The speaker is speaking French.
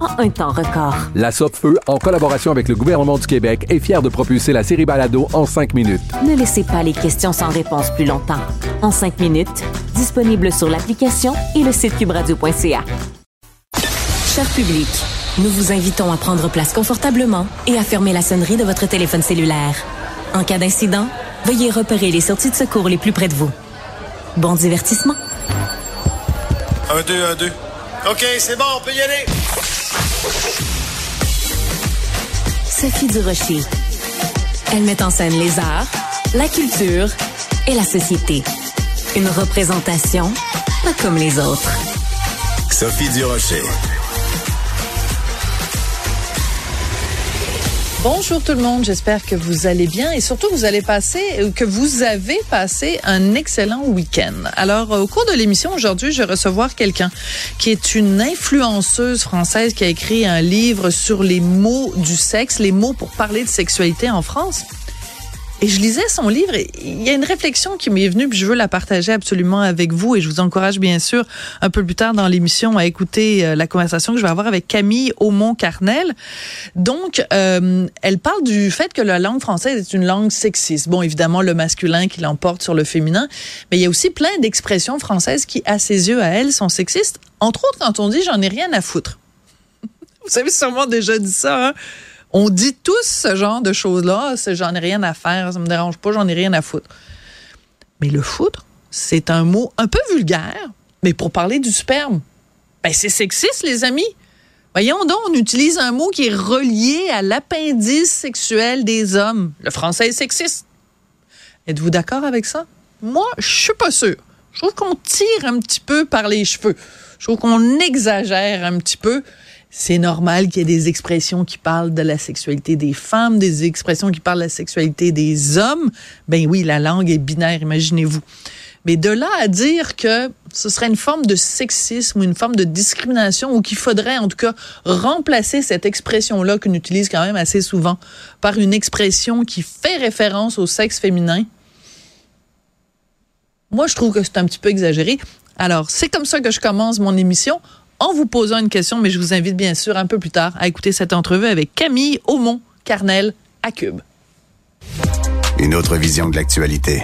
en un temps record. La Feu, en collaboration avec le gouvernement du Québec, est fière de propulser la série Balado en cinq minutes. Ne laissez pas les questions sans réponse plus longtemps. En cinq minutes, disponible sur l'application et le site cubradio.ca. Cher public, nous vous invitons à prendre place confortablement et à fermer la sonnerie de votre téléphone cellulaire. En cas d'incident, veuillez repérer les sorties de secours les plus près de vous. Bon divertissement. Un, deux, un, deux. OK, c'est bon, on peut y aller. Sophie Durocher. Elle met en scène les arts, la culture et la société. Une représentation pas comme les autres. Sophie Durocher. Bonjour tout le monde, j'espère que vous allez bien et surtout vous allez passer, euh, que vous avez passé un excellent week-end. Alors euh, au cours de l'émission aujourd'hui, je vais recevoir quelqu'un qui est une influenceuse française qui a écrit un livre sur les mots du sexe, les mots pour parler de sexualité en France. Et je lisais son livre et il y a une réflexion qui m'est venue, puis je veux la partager absolument avec vous et je vous encourage bien sûr un peu plus tard dans l'émission à écouter euh, la conversation que je vais avoir avec Camille Aumont-Carnel. Donc, euh, elle parle du fait que la langue française est une langue sexiste. Bon, évidemment, le masculin qui l'emporte sur le féminin, mais il y a aussi plein d'expressions françaises qui, à ses yeux, à elle, sont sexistes. Entre autres, quand on dit j'en ai rien à foutre. Vous avez sûrement déjà dit ça, hein? On dit tous ce genre de choses-là. J'en ai rien à faire, ça me dérange pas, j'en ai rien à foutre. Mais le foutre, c'est un mot un peu vulgaire, mais pour parler du sperme. Ben, c'est sexiste, les amis. Voyons donc, on utilise un mot qui est relié à l'appendice sexuel des hommes. Le français est sexiste. Êtes-vous d'accord avec ça? Moi, je suis pas sûr. Je trouve qu'on tire un petit peu par les cheveux. Je trouve qu'on exagère un petit peu c'est normal qu'il y ait des expressions qui parlent de la sexualité des femmes, des expressions qui parlent de la sexualité des hommes. Ben oui, la langue est binaire, imaginez-vous. Mais de là à dire que ce serait une forme de sexisme ou une forme de discrimination ou qu'il faudrait en tout cas remplacer cette expression-là qu'on utilise quand même assez souvent par une expression qui fait référence au sexe féminin, moi je trouve que c'est un petit peu exagéré. Alors, c'est comme ça que je commence mon émission en vous posant une question, mais je vous invite bien sûr un peu plus tard à écouter cette entrevue avec Camille Aumont-Carnel à Cube. Une autre vision de l'actualité.